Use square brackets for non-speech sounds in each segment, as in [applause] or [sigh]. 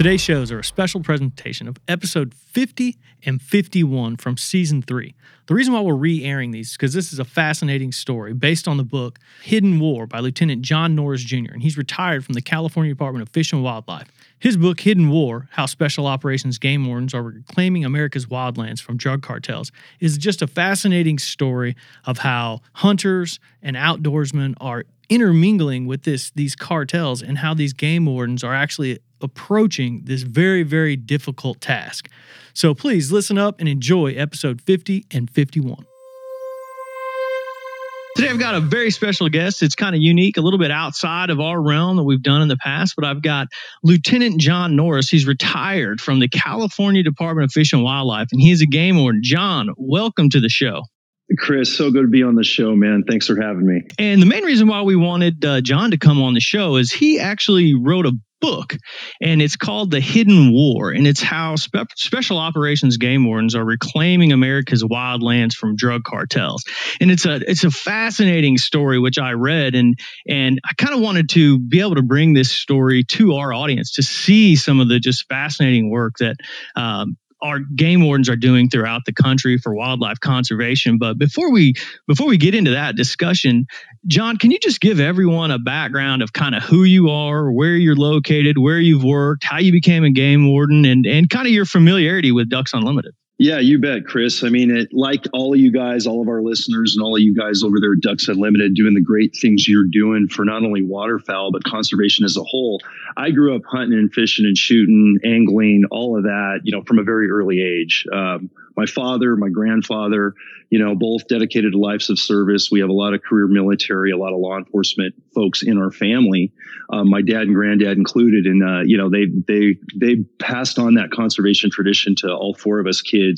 Today's shows are a special presentation of episode 50 and 51 from season 3. The reason why we're re airing these is because this is a fascinating story based on the book Hidden War by Lieutenant John Nores Jr., and he's retired from the California Department of Fish and Wildlife. His book, Hidden War How Special Operations Game Wardens Are Reclaiming America's Wildlands from Drug Cartels, is just a fascinating story of how hunters and outdoorsmen are intermingling with this these cartels and how these game wardens are actually approaching this very very difficult task. So please listen up and enjoy episode 50 and 51. Today I've got a very special guest. It's kind of unique, a little bit outside of our realm that we've done in the past, but I've got Lieutenant John Nores. He's retired from the California Department of Fish and Wildlife, and he's a game warden. John, welcome to the show. Chris, so good to be on the show, man. Thanks for having me. And the main reason why we wanted uh, John to come on the show is he actually wrote a book and it's called The Hidden War and it's how spe- special operations game wardens are reclaiming America's wildlands from drug cartels. And it's a it's a fascinating story which I read and and I kind of wanted to be able to bring this story to our audience to see some of the just fascinating work that um, our game wardens are doing throughout the country for wildlife conservation. But before we before we get into that discussion, John, can you just give everyone a background of kind of who you are, where you're located, where you've worked, how you became a game warden, and and kind of your familiarity with Ducks Unlimited? Yeah, you bet, Chris. I mean, it, like all of you guys, all of our listeners, and all of you guys over there at Ducks Unlimited doing the great things you're doing for not only waterfowl, but conservation as a whole. I grew up hunting and fishing and shooting, angling, all of that, you know, from a very early age. Um, my father, my grandfather, you know, both dedicated lives of service. We have a lot of career military, a lot of law enforcement folks in our family. Um, my dad and granddad included, and uh, you know, they they they passed on that conservation tradition to all four of us kids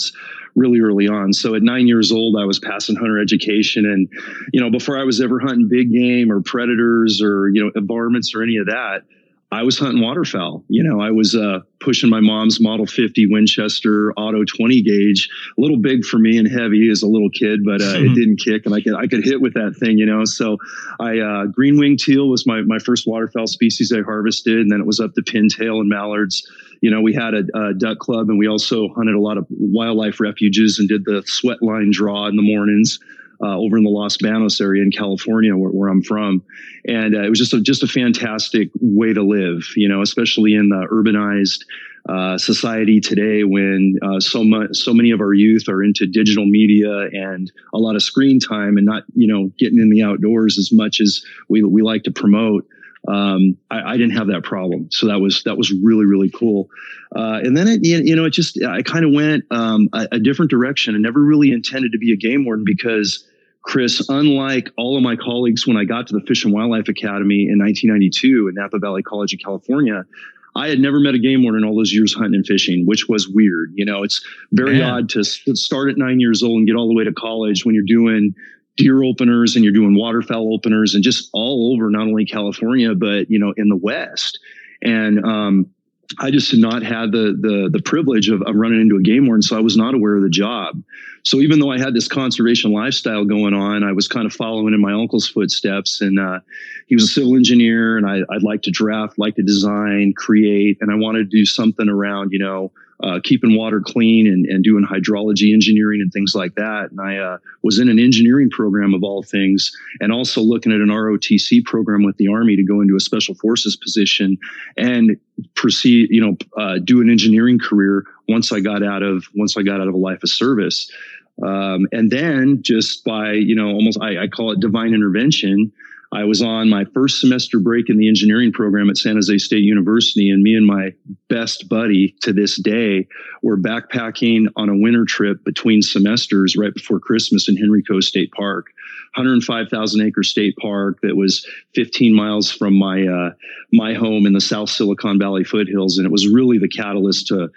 really early on. So at nine years old, I was passing hunter education, and you know, before I was ever hunting big game or predators or you know, varmints or any of that. I was hunting waterfowl. You know, I was uh, pushing my mom's Model 50 Winchester Auto 20 gauge, a little big for me and heavy as a little kid, but uh, it [laughs] didn't kick, and I could I could hit with that thing. You know, so I uh, green wing teal was my my first waterfowl species I harvested, and then it was up to pintail and mallards. You know, we had a, a duck club, and we also hunted a lot of wildlife refuges and did the sweat line draw in the mornings uh, over in the Los Banos area in California, where, where I'm from, and uh, it was just a, just a fantastic way to live. You know, especially in the urbanized uh, society today, when uh, so much so many of our youth are into digital media and a lot of screen time, and not you know getting in the outdoors as much as we we like to promote. Um, I, I, didn't have that problem, so that was that was really really cool. Uh, and then it you know it just I kind of went um, a, a, different direction and never really intended to be a game warden because Chris, unlike all of my colleagues when I got to the Fish and Wildlife Academy in 1992 at Napa Valley College in California, I had never met a game warden in all those years hunting and fishing, which was weird. You know, it's very Man. odd to start at nine years old and get all the way to college when you're doing deer openers and you're doing waterfowl openers and just all over not only California but you know in the West. And um, I just did not have the the the privilege of, of running into a game warden, so I was not aware of the job. So even though I had this conservation lifestyle going on, I was kind of following in my uncle's footsteps. And uh, he was a civil engineer, and I, would like to draft, like to design, create, and I wanted to do something around, you know, uh, keeping water clean and, and doing hydrology engineering and things like that. And I uh, was in an engineering program of all things, and also looking at an ROTC program with the Army to go into a special forces position and proceed, you know, uh, do an engineering career once I got out of once I got out of a life of service. Um, and then just by, you know, almost, I, I call it divine intervention. I was on my first semester break in the engineering program at San Jose State University, and me and my best buddy to this day were backpacking on a winter trip between semesters right before Christmas in Henry Coe State Park. 105,000 acre state park that was 15 miles from my uh, my home in the South Silicon Valley foothills, and it was really the catalyst to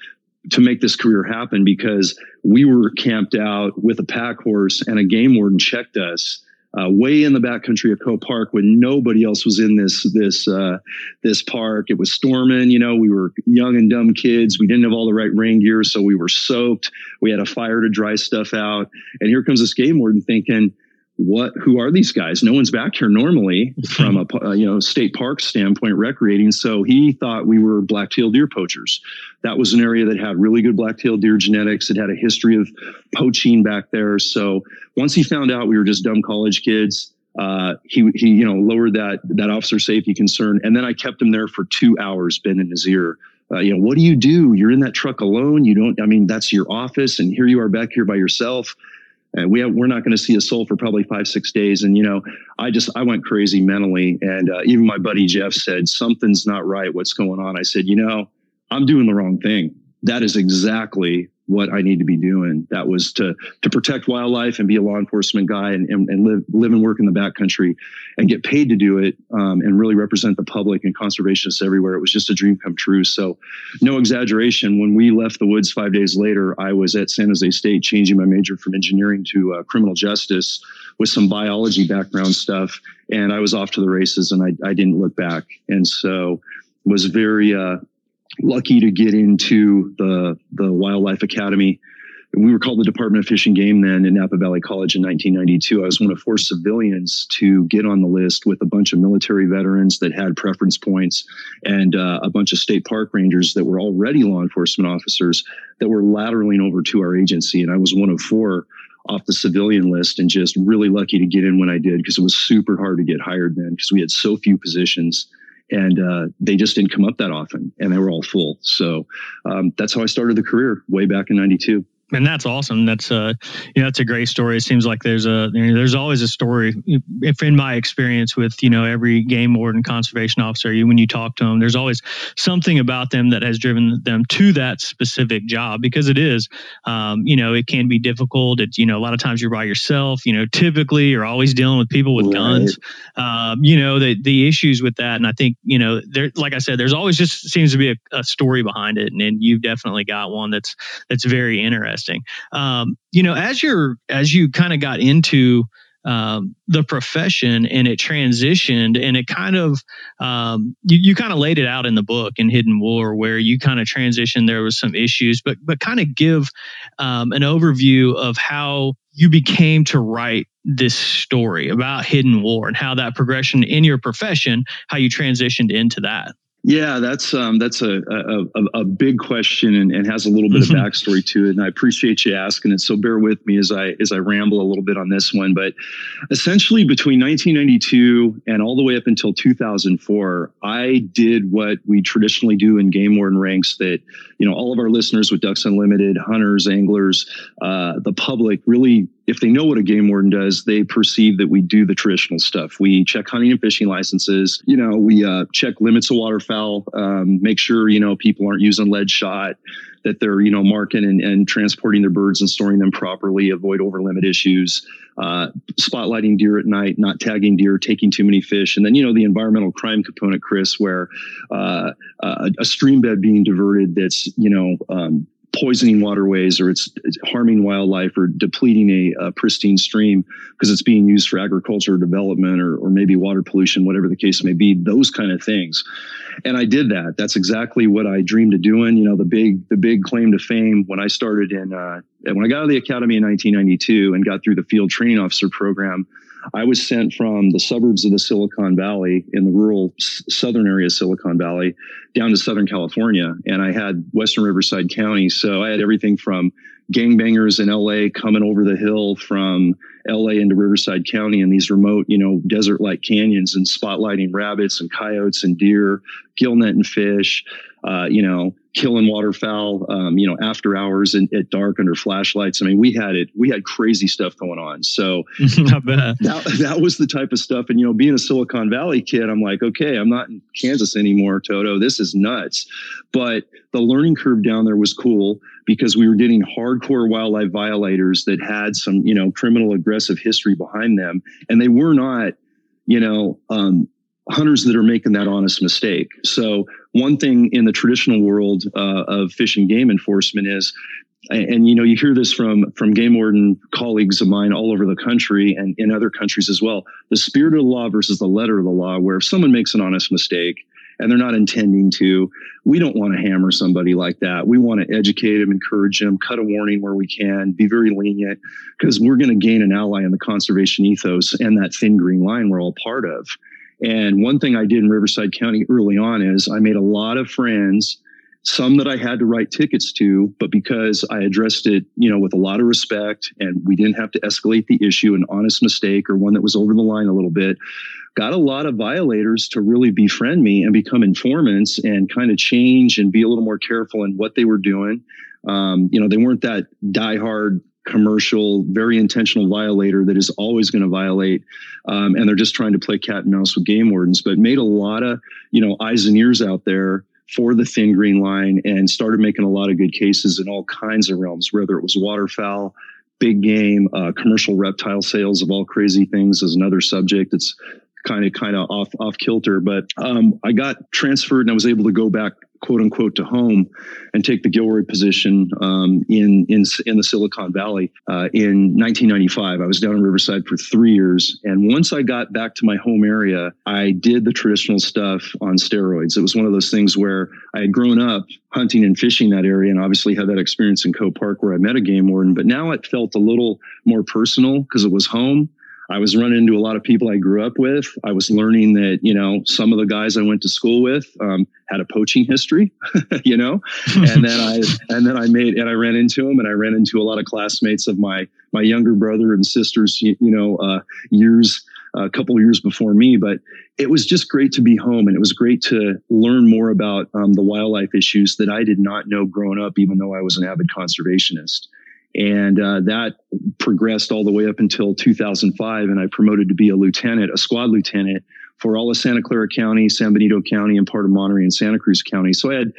to make this career happen because we were camped out with a pack horse and a game warden checked us uh, way in the backcountry of Coe Park when nobody else was in this this uh, this park. It was storming. You know, we were young and dumb kids. We didn't have all the right rain gear, so we were soaked. We had a fire to dry stuff out. And here comes this game warden thinking, what who are these guys? No one's back here normally from a [laughs] you know state park standpoint recreating. So he thought we were black-tailed deer poachers. That was an area that had really good black-tailed deer genetics. It had a history of poaching back there. So once he found out we were just dumb college kids uh, he he you know lowered that that officer safety concern. And then i kept him there for two hours bending his ear. Uh, you know what do you do? You're in that truck alone. You don't i mean that's your office. And here you are back here by yourself and we have, we're not going to see a soul for probably five six days. And you know i just i went crazy mentally. And uh, even my buddy jeff said something's not right. What's going on? I said you know i'm doing the wrong thing. That is exactly what I need to be doing. That was to to protect wildlife and be a law enforcement guy and, and, and live live and work in the backcountry and get paid to do it um, and really represent the public and conservationists everywhere. It was just a dream come true. So, no exaggeration. When we left the woods five days later, I was at San Jose State changing my major from engineering to uh, criminal justice with some biology background stuff, and I was off to the races and I, I didn't look back. And so was very uh, lucky to get into the the Wildlife Academy. We were called the Department of Fish and Game then in Napa Valley College in 1992. I was one of four civilians to get on the list with a bunch of military veterans that had preference points and uh, a bunch of state park rangers that were already law enforcement officers that were lateraling over to our agency. And I was one of four off the civilian list and just really lucky to get in when I did because it was super hard to get hired then because we had so few positions and uh, they just didn't come up that often and they were all full. So um, that's how i started the career way back in 92 and that's awesome. That's uh, you know, that's a great story. It seems like there's a there's always a story. If in my experience with you know every game warden, conservation officer, you when you talk to them, there's always something about them that has driven them to that specific job because it is, um, you know, it can be difficult. It you know a lot of times you're by yourself. You know, typically you're always dealing with people with right. guns. Um, you know the the issues with that, and I think you know there, like I said, there's always just seems to be a, a story behind it, and, and you've definitely got one that's that's very interesting interesting. Um, you know, as you're as you kind of got into um, the profession and it transitioned and it kind of um, you, you kind of laid it out in the book in hidden war where you kind of transitioned there was some issues but but kind of give um, an overview of how you became to write this story about hidden war and how that progression in your profession how you transitioned into that yeah, that's um, that's a, a, a big question and, and, has a little bit of mm-hmm. backstory to it, and I appreciate you asking it. So bear with me as I as I ramble a little bit on this one. But essentially, between 1992 and all the way up until 2004, I did what we traditionally do in game warden ranks. That you know, all of our listeners with Ducks Unlimited, hunters, anglers, uh, the public really if they know what a game warden does, they perceive that we do the traditional stuff. We check hunting and fishing licenses. You know, we uh, check limits of waterfowl, um, make sure you know people aren't using lead shot, that they're you know marking and, and transporting their birds and storing them properly, avoid over limit issues, uh, spotlighting deer at night, not tagging deer, taking too many fish, and then you know the environmental crime component, Chris, where uh, a stream bed being diverted that's you know um, poisoning waterways or it's, it's harming wildlife or depleting a, a pristine stream because it's being used for agriculture development or, or maybe water pollution, whatever the case may be, those kind of things. And I did that. That's exactly what I dreamed of doing. You know, the big, the big claim to fame when I started in, uh, when I got out of the academy in 1992 and got through the field training officer program, I was sent from the suburbs of the Silicon Valley in the rural southern area of Silicon Valley down to Southern California. And I had Western Riverside County. So I had everything from gangbangers in LA coming over the hill from LA into Riverside County in these remote, you know, desert like canyons and spotlighting rabbits and coyotes and deer, gill net and fish, uh, you know, killing waterfowl, um, you know, after hours and at dark under flashlights. I mean, we had it, we had crazy stuff going on. So [laughs] that, that was the type of stuff. And, you know, being a Silicon Valley kid, I'm like, okay, I'm not in Kansas anymore, Toto. This is nuts. But the learning curve down there was cool because we were getting hardcore wildlife violators that had some, you know, criminal aggressive history behind them. And they were not, you know, um, hunters that are making that honest mistake. So one thing in the traditional world uh, of fish and game enforcement is and, and, you know you hear this from from game warden colleagues of mine all over the country and in other countries as well. The spirit of the law versus the letter of the law where if someone makes an honest mistake and they're not intending to we don't want to hammer somebody like that. We want to educate them encourage them cut a warning where we can be very lenient because we're going to gain an ally in the conservation ethos and that thin green line we're all part of and one thing I did in Riverside County early on is I made a lot of friends, some that I had to write tickets to, but because I addressed it, you know, with a lot of respect and we didn't have to escalate the issue, an honest mistake or one that was over the line a little bit, got a lot of violators to really befriend me and become informants and kind of change and be a little more careful in what they were doing. Um, you know, they weren't that diehard commercial, very intentional violator that is always going to violate. Um, and they're just trying to play cat and mouse with game wardens, but made a lot of, you know, eyes and ears out there for the thin green line and started making a lot of good cases in all kinds of realms, whether it was waterfowl, big game, uh, commercial reptile sales of all crazy things is another subject. It's kind of kind of off off kilter, but um, I got transferred and I was able to go back quote unquote to home and take the Gilroy position um, in, in in the Silicon Valley uh, in 1995. I was down in Riverside for three years, and once I got back to my home area, I did the traditional stuff on steroids. It was one of those things where I had grown up hunting and fishing that area, and obviously had that experience in Coe Park where I met a game warden. But now it felt a little more personal because it was home. I was running into a lot of people I grew up with. I was learning that, you know, some of the guys I went to school with um, had a poaching history, [laughs] you know, and then I, and then I made, and I ran into them and I ran into a lot of classmates of my, my younger brother and sisters, you, you know, uh, years, a couple years before me, but it was just great to be home and it was great to learn more about um, the wildlife issues that I did not know growing up, even though I was an avid conservationist. And uh, that progressed all the way up until 2005. And I promoted to be a lieutenant, a squad lieutenant for all of Santa Clara County, San Benito County, and part of Monterey and Santa Cruz County. So I had,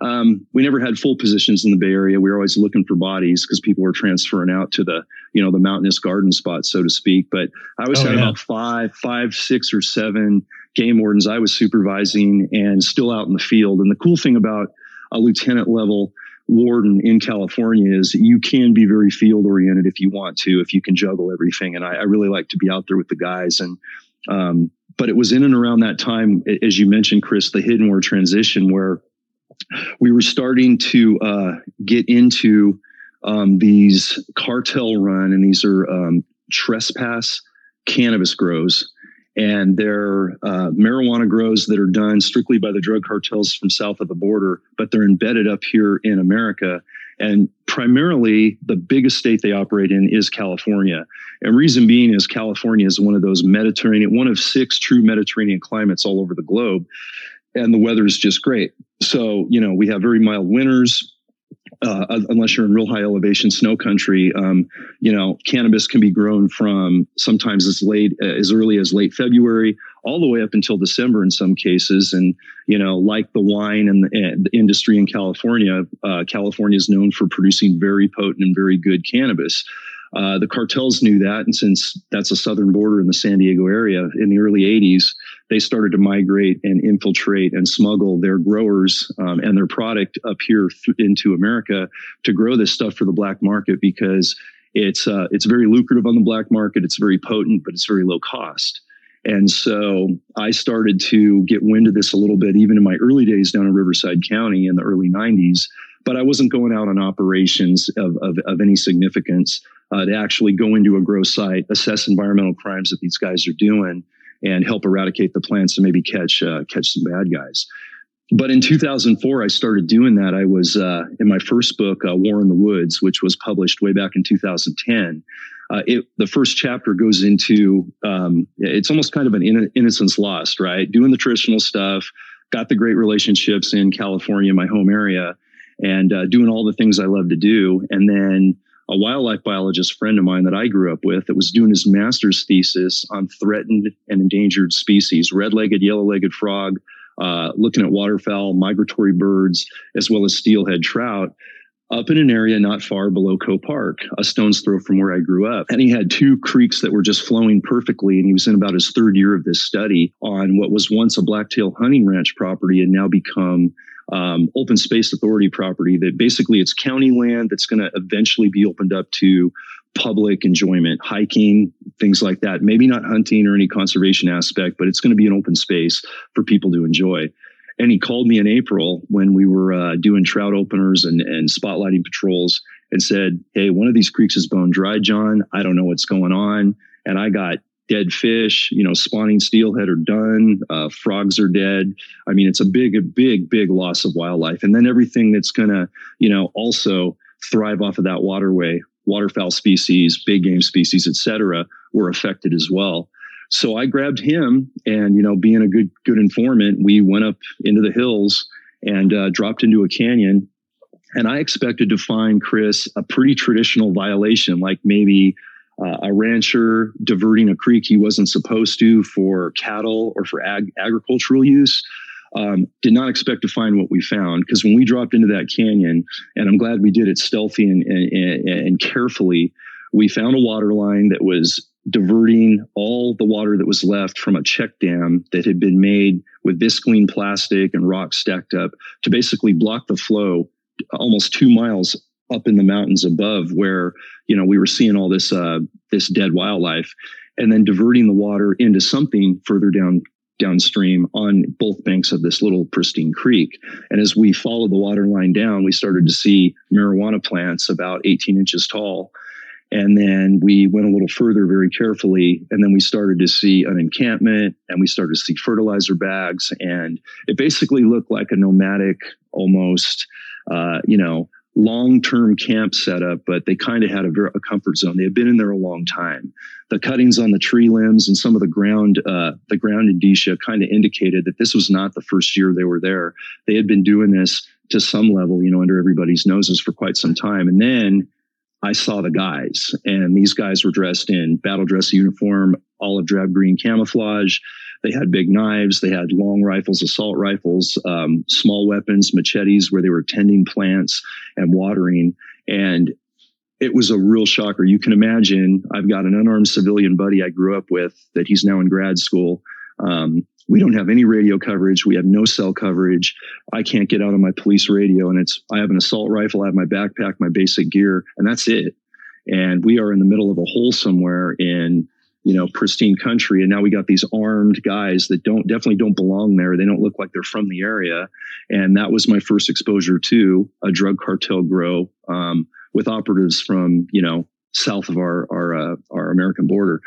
um, we never had full positions in the Bay Area. We were always looking for bodies because people were transferring out to the, you know, the mountainous garden spots, so to speak. But I always oh, had yeah. about five, five, six, or seven game wardens I was supervising and still out in the field. And the cool thing about a lieutenant level warden in California is you can be very field oriented if you want to, if you can juggle everything. And I, I really like to be out there with the guys. And, um, but it was in and around that time, as you mentioned, Chris, the hidden war transition where we were starting to uh, get into um, these cartel run, and these are um, trespass cannabis grows and they're uh, marijuana grows that are done strictly by the drug cartels from south of the border, but they're embedded up here in America. And primarily, the biggest state they operate in is California. And reason being is California is one of those Mediterranean, one of six true Mediterranean climates all over the globe. And the weather is just great. So, you know, we have very mild winters uh, unless you're in real high elevation snow country, um, you know, cannabis can be grown from sometimes as late as early as late February, all the way up until December in some cases. And you know, like the wine and the, and the industry in California, uh, California is known for producing very potent and very good cannabis. Uh, the cartels knew that, and since that's a southern border in the San Diego area in the early 80s, they started to migrate and infiltrate and smuggle their growers um, and their product up here th- into America to grow this stuff for the black market because it's uh, it's very lucrative on the black market. It's very potent, but it's very low cost. And so I started to get wind of this a little bit, even in my early days down in Riverside County in the early 90s. But I wasn't going out on operations of, of, of any significance uh, to actually go into a grow site, assess environmental crimes that these guys are doing, and help eradicate the plants and maybe catch uh, catch some bad guys. but in 2004, I started doing that. I was uh, in my first book, uh, War in the Woods, which was published way back in 2010. Uh, it, the first chapter goes into um, it's almost kind of an in- innocence lost, right? Doing the traditional stuff, got the great relationships in California, my home area, and uh, doing all the things I love to do. And then a wildlife biologist friend of mine that I grew up with that was doing his master's thesis on threatened and endangered species, red-legged, yellow-legged frog, uh, looking at waterfowl, migratory birds, as well as steelhead trout up in an area not far below Coe Park, a stone's throw from where I grew up. And he had two creeks that were just flowing perfectly. And he was in about his third year of this study on what was once a blacktail hunting ranch property and now become um, open space authority property that basically it's county land that's going to eventually be opened up to public enjoyment, hiking, things like that. Maybe not hunting or any conservation aspect, but it's going to be an open space for people to enjoy. And he called me in April when we were uh, doing trout openers and, and spotlighting patrols and said, Hey, one of these creeks is bone dry, John. I don't know what's going on. And I got dead fish, you know, spawning steelhead are done, uh, frogs are dead. I mean, it's a big, a big, big loss of wildlife. And then everything that's going to, you know, also thrive off of that waterway, waterfowl species, big game species, et cetera, were affected as well. So I grabbed him, and you know, being a good good informant, we went up into the hills and uh, dropped into a canyon. And I expected to find Chris a pretty traditional violation, like maybe uh, a rancher diverting a creek he wasn't supposed to for cattle or for ag- agricultural use. Um, did not expect to find what we found because when we dropped into that canyon, and I'm glad we did it stealthy and, and, and carefully, we found a water line that was diverting all the water that was left from a check dam that had been made with visqueen plastic and rocks stacked up to basically block the flow almost two miles up in the mountains above where you know we were seeing all this uh, this dead wildlife and then diverting the water into something further down downstream on both banks of this little pristine creek and as we followed the water line down we started to see marijuana plants about 18 inches tall and then we went a little further very carefully. And then we started to see an encampment and we started to see fertilizer bags. And it basically looked like a nomadic, almost, uh, you know, long term camp setup, but they kind of had a, a, comfort zone. They had been in there a long time. The cuttings on the tree limbs and some of the ground, uh, the ground indicia kind of indicated that this was not the first year they were there. They had been doing this to some level, you know, under everybody's noses for quite some time. And then I saw the guys, and these guys were dressed in battle dress uniform, olive drab green camouflage. They had big knives, they had long rifles, assault rifles, um, small weapons, machetes, where they were tending plants and watering. And it was a real shocker. You can imagine, I've got an unarmed civilian buddy I grew up with that he's now in grad school. Um, we don't have any radio coverage. We have no cell coverage. I can't get out on my police radio. And it's, I have an assault rifle, I have my backpack, my basic gear, and that's it. And we are in the middle of a hole somewhere in, you know, pristine country. And now we got these armed guys that don't, definitely don't belong there. They don't look like they're from the area. And that was my first exposure to a drug cartel grow um, with operatives from, you know, south of our, our, uh, our American border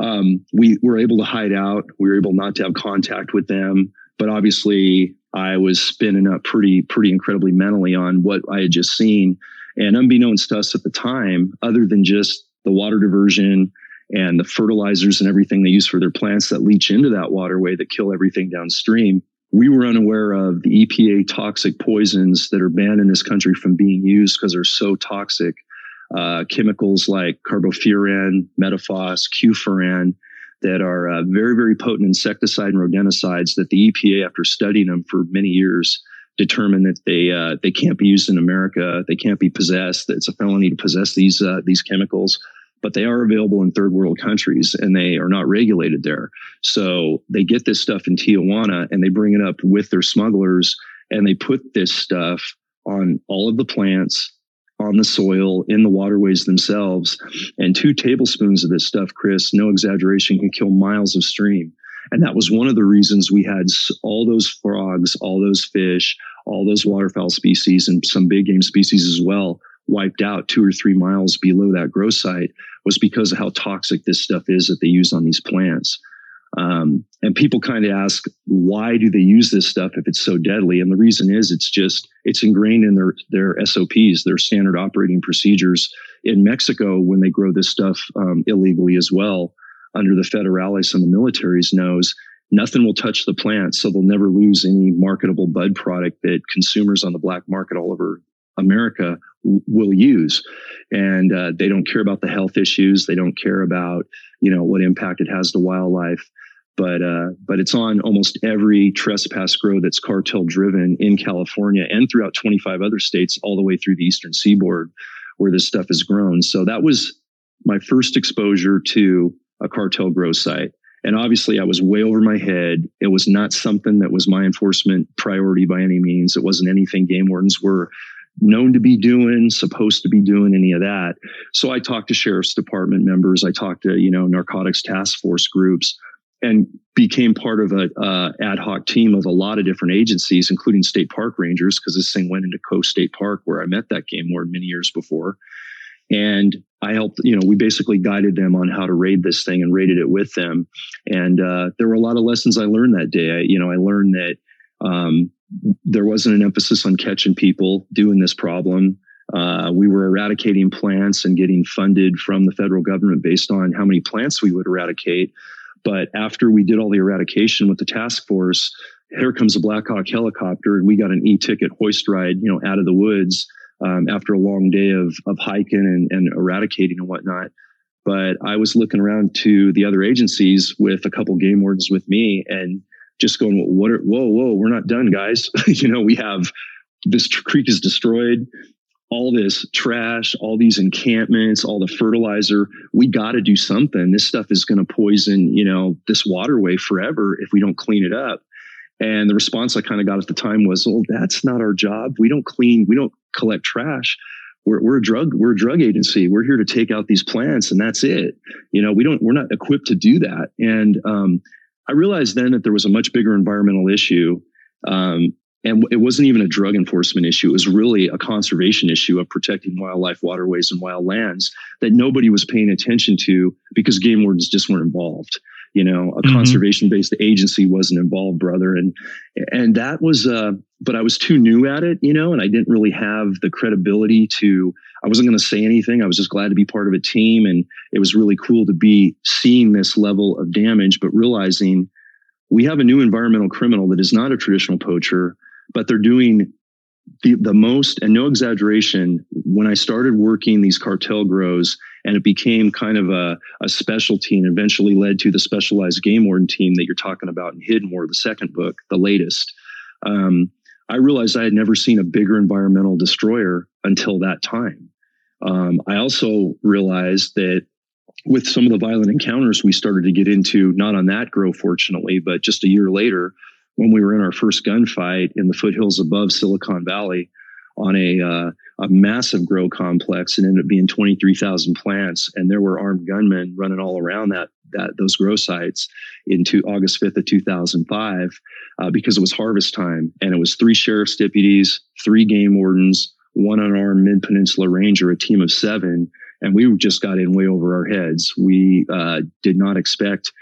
um, we were able to hide out. We were able not to have contact with them. But obviously, I was spinning up pretty, pretty incredibly mentally on what I had just seen. And unbeknownst to us at the time, other than just the water diversion and the fertilizers and everything they use for their plants that leach into that waterway that kill everything downstream, we were unaware of the EPA toxic poisons that are banned in this country from being used because they're so toxic uh, chemicals like carbofuran, metaphos, qufuran that are uh, very, very potent insecticide and rodenticides that the EPA, after studying them for many years, determined that they uh, they can't be used in America. They can't be possessed. It's a felony to possess these uh, these chemicals, but they are available in third world countries and they are not regulated there. So they get this stuff in Tijuana and they bring it up with their smugglers and they put this stuff on all of the plants on the soil, in the waterways themselves. And two tablespoons of this stuff, Chris, no exaggeration, can kill miles of stream. And that was one of the reasons we had all those frogs, all those fish, all those waterfowl species, and some big game species as well wiped out two or three miles below that grow site was because of how toxic this stuff is that they use on these plants. Um, and people kind of ask, why do they use this stuff if it's so deadly? And the reason is it's just it's ingrained in their their SOPs, their standard operating procedures. In Mexico, when they grow this stuff um, illegally as well, under the federales and the military's nose, nothing will touch the plant, so they'll never lose any marketable bud product that consumers on the black market all over America will use. And uh, they don't care about the health issues. They don't care about you know what impact it has to wildlife but uh, but it's on almost every trespass grow that's cartel driven in California and throughout 25 other states, all the way through the eastern seaboard, where this stuff is grown. So that was my first exposure to a cartel grow site. And obviously, I was way over my head. It was not something that was my enforcement priority by any means. It wasn't anything game wardens were known to be doing, supposed to be doing any of that. So I talked to sheriff's department members. I talked to, you know, narcotics task force groups and became part of a uh, ad hoc team of a lot of different agencies, including state park rangers, because this thing went into Coe State Park where I met that game ward many years before. And I helped, you know, we basically guided them on how to raid this thing and raided it with them. And uh, there were a lot of lessons I learned that day. I, you know, I learned that um, there wasn't an emphasis on catching people doing this problem. Uh, we were eradicating plants and getting funded from the federal government based on how many plants we would eradicate. But after we did all the eradication with the task force, here comes a Black Hawk helicopter, and we got an e-ticket hoist ride, you know, out of the woods um, after a long day of of hiking and, and eradicating and whatnot. But I was looking around to the other agencies with a couple game wardens with me, and just going, "What? Are, whoa, whoa, we're not done, guys. [laughs] you know, we have this creek is destroyed all this trash, all these encampments, all the fertilizer. We got to do something. This stuff is going to poison, you know, this waterway forever if we don't clean it up. And the response I kind of got at the time was, "Well, that's not our job. We don't clean. We don't collect trash. We're, we're a drug. We're a drug agency. We're here to take out these plants, and that's it. You know, we don't. We're not equipped to do that. And um, I realized then that there was a much bigger environmental issue um, and it wasn't even a drug enforcement issue. It was really a conservation issue of protecting wildlife, waterways, and wild lands that nobody was paying attention to because game wardens just weren't involved. You know, a mm-hmm. conservation based agency wasn't involved, brother. And, and that was, uh, but I was too new at it, you know, and I didn't really have the credibility to, I wasn't going to say anything. I was just glad to be part of a team. And it was really cool to be seeing this level of damage, but realizing we have a new environmental criminal that is not a traditional poacher but they're doing the, the most, and no exaggeration, when I started working these cartel grows and it became kind of a, a specialty and eventually led to the specialized game warden team that you're talking about in Hidden War, the second book, the latest. Um, I realized I had never seen a bigger environmental destroyer until that time. Um, I also realized that with some of the violent encounters we started to get into, not on that grow, fortunately, but just a year later, when we were in our first gunfight in the foothills above Silicon Valley on a uh, a massive grow complex. It ended up being 23,000 plants, and there were armed gunmen running all around that that those grow sites into August 5th of 2005 uh, because it was harvest time, and it was three sheriff's deputies, three game wardens, one unarmed Mid Peninsula Ranger, a team of seven, and we just got in way over our heads. We uh, did not expect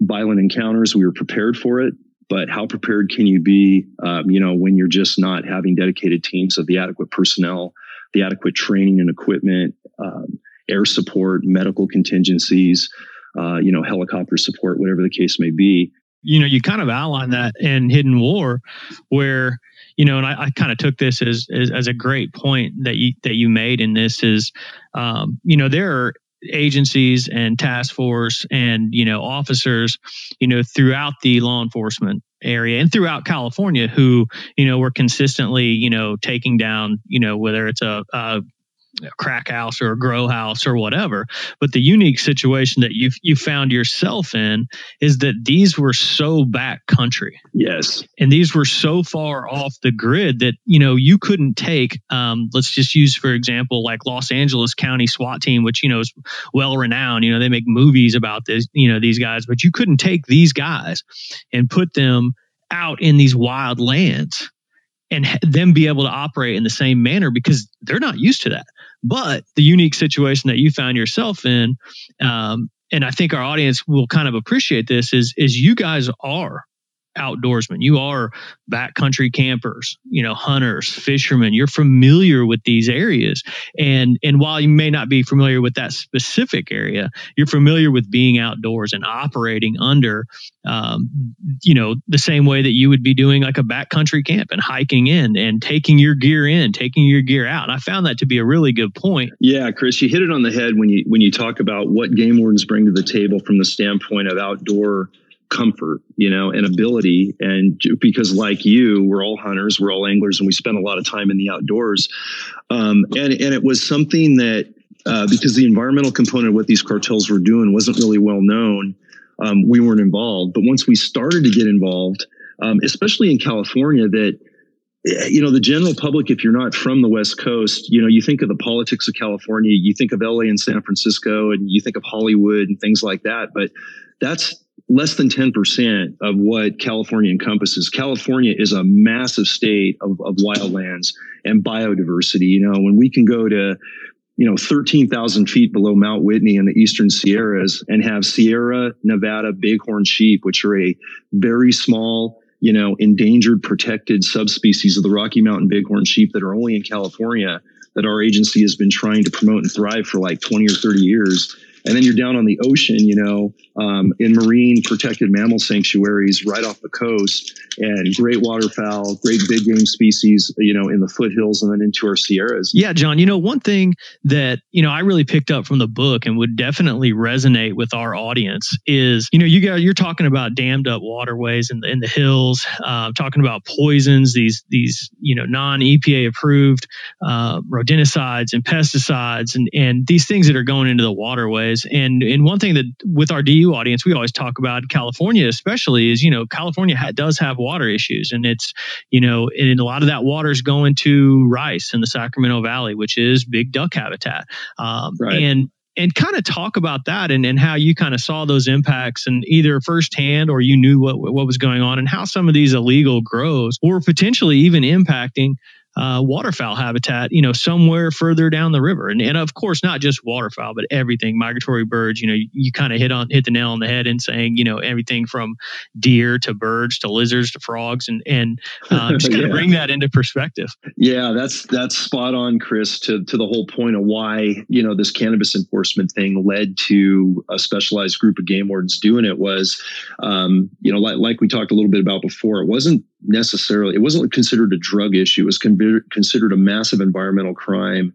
violent encounters. We were prepared for it but how prepared can you be um, you know when you're just not having dedicated teams of the adequate personnel the adequate training and equipment um, air support medical contingencies uh, you know helicopter support whatever the case may be you know you kind of outline that in hidden war where you know and i, I kind of took this as, as, as a great point that you that you made in this is um, you know there are agencies and task force and you know officers you know throughout the law enforcement area and throughout California who you know were consistently you know taking down you know whether it's a, a crack house or a grow house or whatever. But the unique situation that you you found yourself in is that these were so back country. Yes, and these were so far off the grid that you know you couldn't take. Um, let's just use for example, like Los Angeles County SWAT team, which you know is well renowned. You know they make movies about this. You know these guys, but you couldn't take these guys and put them out in these wild lands and them be able to operate in the same manner because they're not used to that. But the unique situation that you found yourself in um, and I think our audience will kind of appreciate this is is you guys are outdoorsmen. You are backcountry campers, you know, hunters, fishermen. You're familiar with these areas. And and while you may not be familiar with that specific area, you're familiar with being outdoors and operating under um, you know, the same way that you would be doing like a backcountry camp and hiking in and taking your gear in, taking your gear out. And I found that to be a really good point. Yeah, Chris, you hit it on the head when you when you talk about what game wardens bring to the table from the standpoint of outdoor comfort, you know, and ability. And because, like you, we're all hunters, we're all anglers, and we spend a lot of time in the outdoors. Um, and and it was something that uh, because the environmental component of what these cartels were doing wasn't really well known, um, we weren't involved. But once we started to get involved, um, especially in California, that eh, you know the general public if you're not from the west coast you know you think of the politics of california you think of la and san francisco and you think of hollywood and things like that but that's less than 10% of what California encompasses. California is a massive state of, of wildlands and biodiversity. You know, when we can go to, you know, 13,000 feet below Mount Whitney in the eastern Sierras and have Sierra Nevada bighorn sheep, which are a very small, you know, endangered, protected subspecies of the Rocky Mountain bighorn sheep that are only in California that our agency has been trying to promote and thrive for like 20 or 30 years and then you're down on the ocean, you know, um, in marine protected mammal sanctuaries right off the coast, and great waterfowl, great big game species, you know, in the foothills and then into our Sierras. Yeah, John. You know, one thing that you know I really picked up from the book and would definitely resonate with our audience is, you know, you got you're talking about dammed up waterways in the in the hills, uh, talking about poisons, these these you know non EPA approved uh, rodenticides and pesticides, and and these things that are going into the waterways and and one thing that with our DU audience we always talk about California especially is you know California ha- does have water issues. And it's you know and a lot of that water is going to rice in the Sacramento Valley which is big duck habitat. Um, right. and and kind of talk about that and, and how you kind of saw those impacts and either firsthand or you knew what what was going on and how some of these illegal grows were potentially even impacting uh, waterfowl habitat, you know, somewhere further down the river. And, and of course, not just waterfowl, but everything, migratory birds, you know, you, you kind of hit on, hit the nail on the head in saying, you know, everything from deer to birds to lizards to frogs and, and uh, [laughs] just kind of yeah. bring that into perspective. Yeah, that's, that's spot on, Chris, to, to the whole point of why, you know, this cannabis enforcement thing led to a specialized group of game wardens doing it was, um, you know, like, like we talked a little bit about before, it wasn't necessarily it wasn't considered a drug issue it was con- considered a massive environmental crime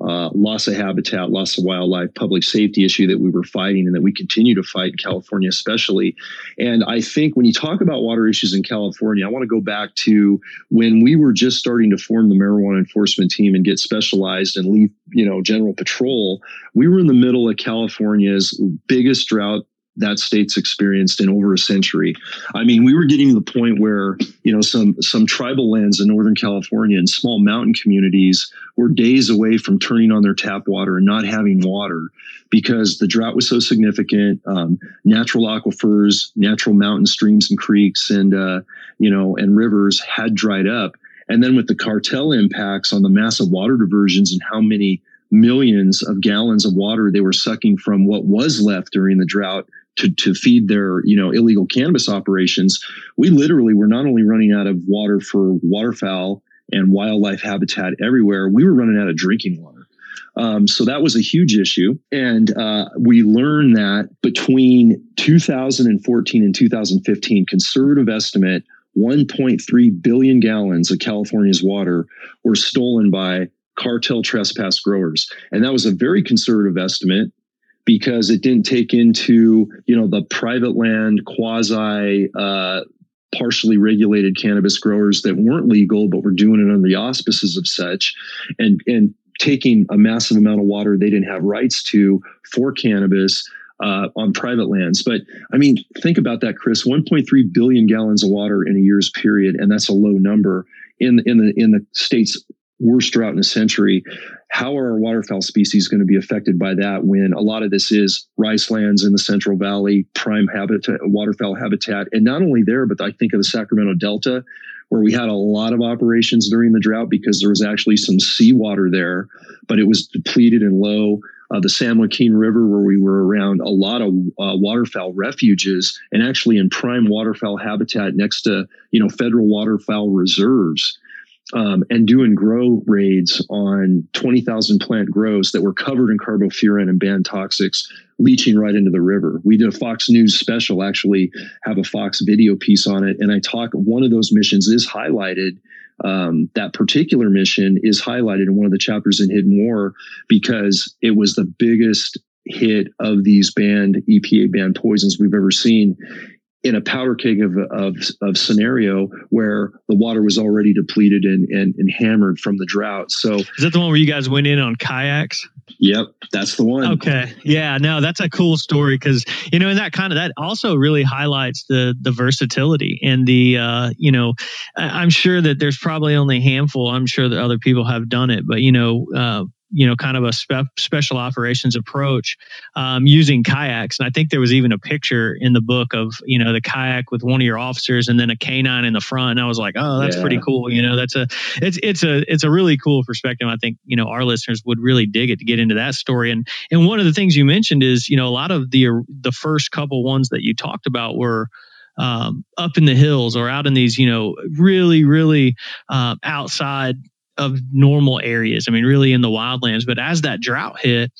uh, loss of habitat loss of wildlife public safety issue that we were fighting and that we continue to fight in california especially. And i think when you talk about water issues in california i want to go back to when we were just starting to form the marijuana enforcement team and get specialized and leave you know general patrol we were in the middle of california's biggest drought that state's experienced in over a century. I mean, we were getting to the point where, you know, some some tribal lands in Northern California and small mountain communities were days away from turning on their tap water and not having water because the drought was so significant. Um, natural aquifers, natural mountain streams and creeks, and uh, you know, and rivers had dried up. And then with the cartel impacts on the massive water diversions and how many millions of gallons of water they were sucking from what was left during the drought to, to feed their you know illegal cannabis operations we literally were not only running out of water for waterfowl and wildlife habitat everywhere we were running out of drinking water. Um, so that was a huge issue. And uh, we learned that between 2014 and 2015 conservative estimate 1.3 billion gallons of california's water were stolen by cartel trespass growers. And that was a very conservative estimate because it didn't take into you know the private land quasi uh, partially regulated cannabis growers that weren't legal but were doing it under the auspices of such and and taking a massive amount of water they didn't have rights to for cannabis uh, on private lands. But I mean, think about that, Chris. 1.3 billion gallons of water in a year's period, and that's a low number in in the in the state's worst drought in a century. How are our waterfowl species going to be affected by that when a lot of this is rice lands in the Central Valley, prime habitat, waterfowl habitat, and not only there, but I think of the Sacramento Delta, where we had a lot of operations during the drought because there was actually some seawater there, but it was depleted and low. uh, the San Joaquin River, where we were around a lot of uh, waterfowl refuges and actually in prime waterfowl habitat next to you know federal waterfowl reserves. Um, and doing grow raids on 20,000 plant grows that were covered in carbofuran and banned toxics leaching right into the river. We did a Fox News special, actually have a Fox video piece on it. And I talk, one of those missions is highlighted um, that particular mission is highlighted in one of the chapters in Hidden War because it was the biggest hit of these banned EPA banned poisons we've ever seen in a powder keg of, of, of scenario where the water was already depleted and, and, and hammered from the drought. So is that the one where you guys went in on kayaks? Yep, that's the one. Okay, yeah, no, that's a cool story because you know, and that kind of that also really highlights the the versatility and the uh, you know, I'm sure that there's probably only a handful. I'm sure that other people have done it, but you know, uh, you know, kind of a spe- special operations approach um, using kayaks. And I think there was even a picture in the book of, you know, the kayak with one of your officers and then a canine in the front. And I was like, oh, that's yeah. pretty cool. You know, that's a, it's, it's a, it's a really cool perspective. I think, you know, our listeners would really dig it to get into that story. And, and one of the things you mentioned is, you know, a lot of the, the first couple ones that you talked about were, um, up in the hills or out in these, you know, really, really uh, outside of normal areas. I mean, really in the wildlands. But as that drought hit,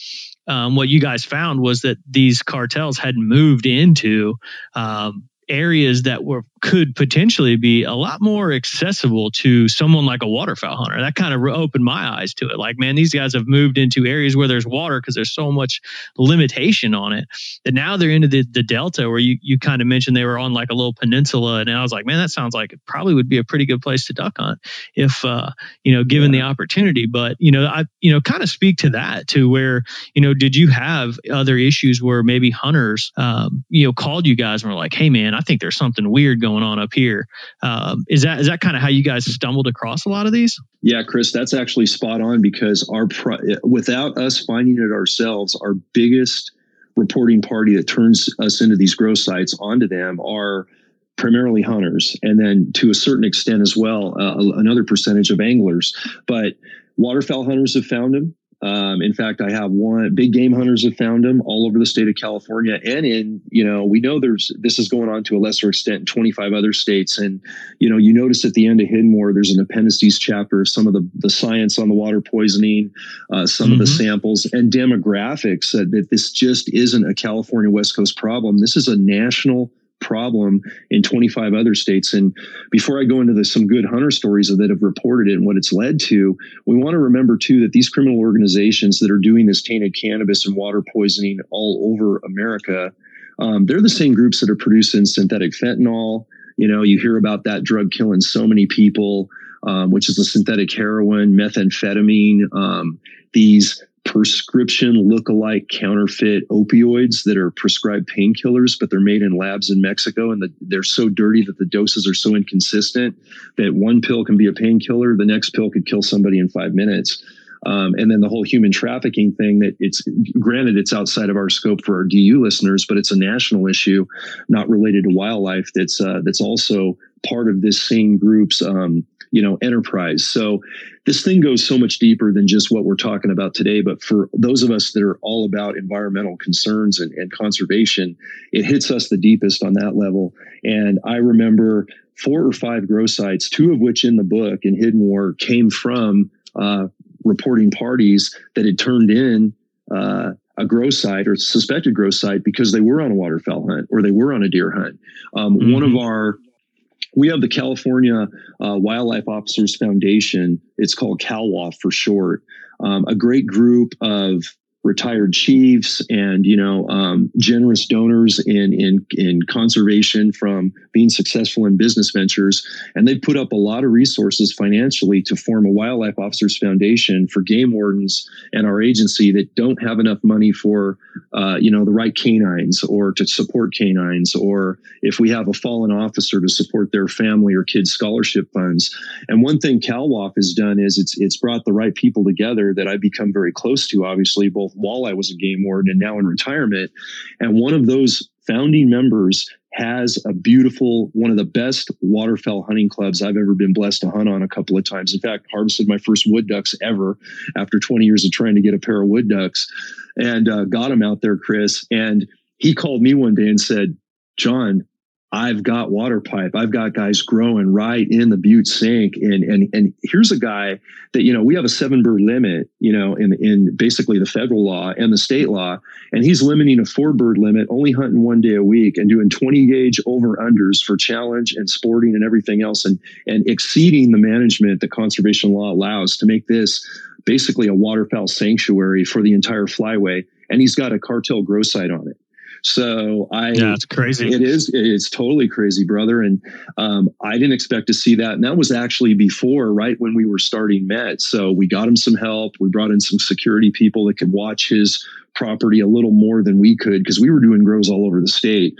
um, what you guys found was that these cartels had moved into um, areas that were could potentially be a lot more accessible to someone like a waterfowl hunter. That kind of opened my eyes to it. Like, man, these guys have moved into areas where there's water because there's so much limitation on it. That now they're into the, the delta where you, you kind of mentioned they were on like a little peninsula. And I was like, man, that sounds like it probably would be a pretty good place to duck hunt if, uh, you know, given yeah. the opportunity. But, you know, I, you know, kind of speak to that to where, you know, did you have other issues where maybe hunters, um, you know, called you guys and were like, hey, man, I think there's something weird going on up here. Um, is that is that kind of how you guys stumbled across a lot of these? Yeah, Chris, that's actually spot on because our without us finding it ourselves, our biggest reporting party that turns us into these grow sites onto them are primarily hunters, and then to a certain extent as well, uh, another percentage of anglers. But waterfowl hunters have found them. Um, in fact, I have one big game hunters have found them all over the state of California and in, you know, we know there's, this is going on to a lesser extent in 25 other states. And, you know, you notice at the end of Hidden War, there's an appendices chapter of some of the, the science on the water poisoning, uh, some mm-hmm. of the mm-hmm. samples and demographics uh, that this just isn't a California West Coast problem. This is a national problem in 25 other states. And before I go into the, some good hunter stories that have reported it and what it's led to, we want to remember too that these criminal organizations that are doing this tainted cannabis and water poisoning all over America, um, they're the same groups that are producing synthetic fentanyl. You know, you hear about that drug killing so many people, um, which is a synthetic heroin, methamphetamine. Um, these prescription look-alike counterfeit opioids that are prescribed painkillers, but they're made in labs in Mexico, and the, they're so dirty that the doses are so inconsistent that one pill can be a painkiller, the next pill could kill somebody in five minutes. Um, and then the whole human trafficking thing that it's granted it's outside of our scope for our DU listeners, but it's a national issue, not related to wildlife. That's uh, that's also part of this same group's um, you know enterprise so this thing goes so much deeper than just what we're talking about today but for those of us that are all about environmental concerns and, and conservation it hits us the deepest on that level and i remember four or five grow sites two of which in the book in hidden war came from uh, reporting parties that had turned in uh, a grow site or suspected grow site because they were on a waterfowl hunt or they were on a deer hunt. Um, mm-hmm. One of our we have the California uh, Wildlife Officers Foundation. It's called CalWOF for short. Um, a great group of retired chiefs and you know um, generous donors in in in conservation from being successful in business ventures. And they've put up a lot of resources financially to form a wildlife officers foundation for game wardens and our agency that don't have enough money for uh, you know the right canines or to support canines or if we have a fallen officer to support their family or kids scholarship funds. And one thing CalWOF has done is it's it's brought the right people together that I've become very close to obviously both both while I was a game warden and now in retirement. And one of those founding members has a beautiful, one of the best waterfowl hunting clubs I've ever been blessed to hunt on a couple of times. In fact, harvested my first wood ducks ever after 20 years of trying to get a pair of wood ducks and uh, got them out there, Chris. And he called me one day and said, John, I've got water pipe. I've got guys growing right in the butte sink. And, and, and here's a guy that, you know, we have a seven bird limit, you know, in, in basically the federal law and the state law. And he's limiting a four bird limit, only hunting one day a week and doing 20 gauge over unders for challenge and sporting and everything else and, and exceeding the management that conservation law allows to make this basically a waterfowl sanctuary for the entire flyway. And he's got a cartel grow site on it. So I, yeah, it's crazy. It is. It's totally crazy, brother. And um, I didn't expect to see that. And that was actually before, right when we were starting Met. So we got him some help. We brought in some security people that could watch his property a little more than we could because we were doing grows all over the state.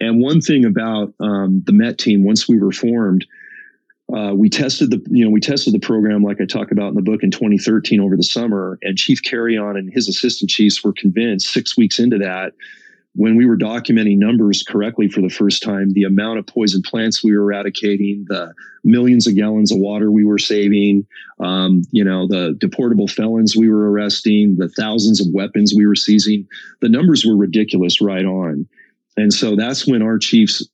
And one thing about um, the Met team, once we were formed, uh, we tested the you know we tested the program like I talk about in the book in 2013 over the summer, and Chief Carrion and his assistant chiefs were convinced six weeks into that when we were documenting numbers correctly for the first time, the amount of poison plants we were eradicating, the millions of gallons of water we were saving, um, you know, the deportable felons we were arresting, the thousands of weapons we were seizing, the numbers were ridiculous right on. And so that's when our chiefs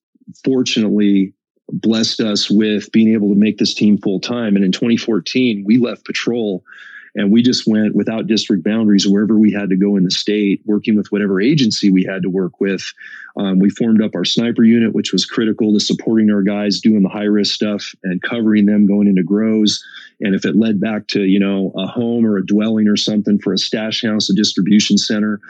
fortunately blessed us with being able to make this team full time. And in 2014, we left patrol and we just went without district boundaries wherever we had to go in the state, working with whatever agency we had to work with. Um, we formed up our sniper unit, which was critical to supporting our guys doing the high risk stuff and covering them going into grows. And if it led back to, you know, a home or a dwelling or something for a stash house, a distribution center,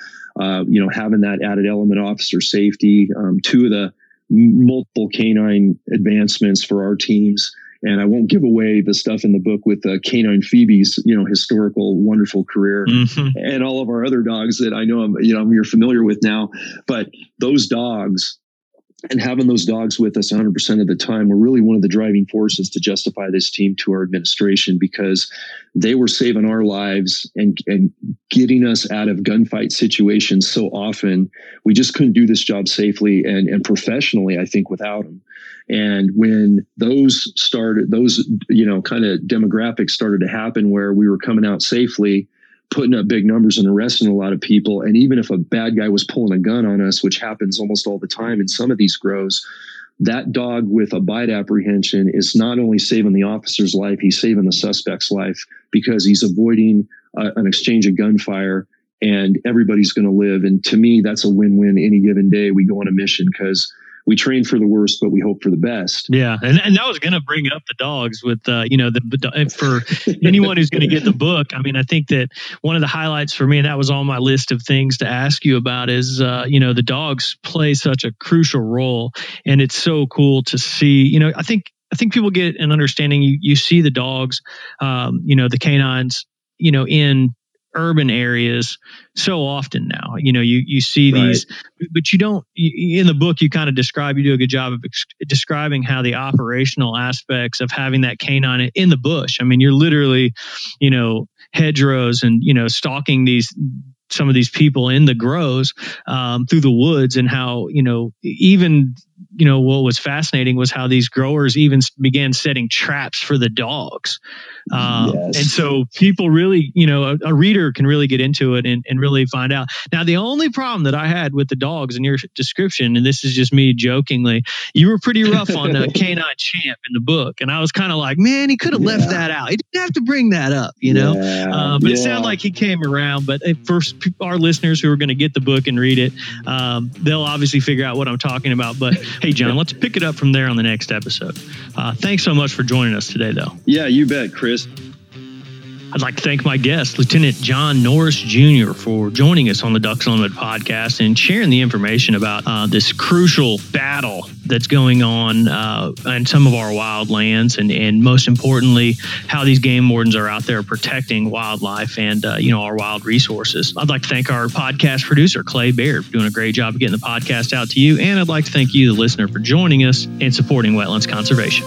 uh, you know, having that added element officer safety, um, two of the multiple canine advancements for our teams and I won't give away the stuff in the book with uh, Canine Phoebe's, you know, historical, wonderful career, mm-hmm. and all of our other dogs that I know I'm, you know, you're familiar with now. But those dogs and having those dogs with us 100% of the time were really one of the driving forces to justify this team to our administration because they were saving our lives and, and getting us out of gunfight situations so often. We just couldn't do this job safely and, and professionally, I think, without them. And when those started, those, you know, kind of demographics started to happen where we were coming out safely, putting up big numbers and arresting a lot of people. And even if a bad guy was pulling a gun on us, which happens almost all the time in some of these grows, that dog with a bite apprehension is not only saving the officer's life, he's saving the suspect's life because he's avoiding uh, an exchange of gunfire and everybody's going to live. And to me, that's a win win any given day we go on a mission because we train for the worst, but we hope for the best. Yeah, and, and I was going to bring up the dogs with uh, you know the for anyone who's going to get the book. I mean, I think that one of the highlights for me, and that was on my list of things to ask you about, is uh, you know the dogs play such a crucial role, and it's so cool to see. You know, I think I think people get an understanding. You you see the dogs, um, you know, the canines, you know, in urban areas so often now. You know, you you see right. these, but you don't. You, in the book, you kind of describe. You do a good job of ex- describing how the operational aspects of having that canine in the bush. I mean, you're literally, you know, hedgerows and you know stalking these some of these people in the grows um, through the woods and how you know even you know what was fascinating was how these growers even began setting traps for the dogs um, yes. and so people really you know a, a, reader can really get into it and, and really find out now the only problem that i had with the dogs in your description and this is just me jokingly you were pretty rough on the [laughs] canine champ in the book and i was kind of like man he could have yeah. left that out he didn't have to bring that up you know yeah. uh, but yeah. it sounded like he came around but for our listeners who are going to get the book and read it um, they'll obviously figure out what i'm talking about but Hey, John, let's pick it up from there on the next episode. Uh, thanks so much for joining us today, though. Yeah, you bet, Chris. I'd like to thank my guest, Lieutenant John Nores Jr., for joining us on the Ducks Unlimited podcast and sharing the information about uh, this crucial battle that's going on uh, in some of our wild lands, and, and most importantly, how these game wardens are out there protecting wildlife and uh, you know our wild resources. I'd like to thank our podcast producer Clay Baird for doing a great job of getting the podcast out to you, and I'd like to thank you, the listener, for joining us and supporting wetlands conservation.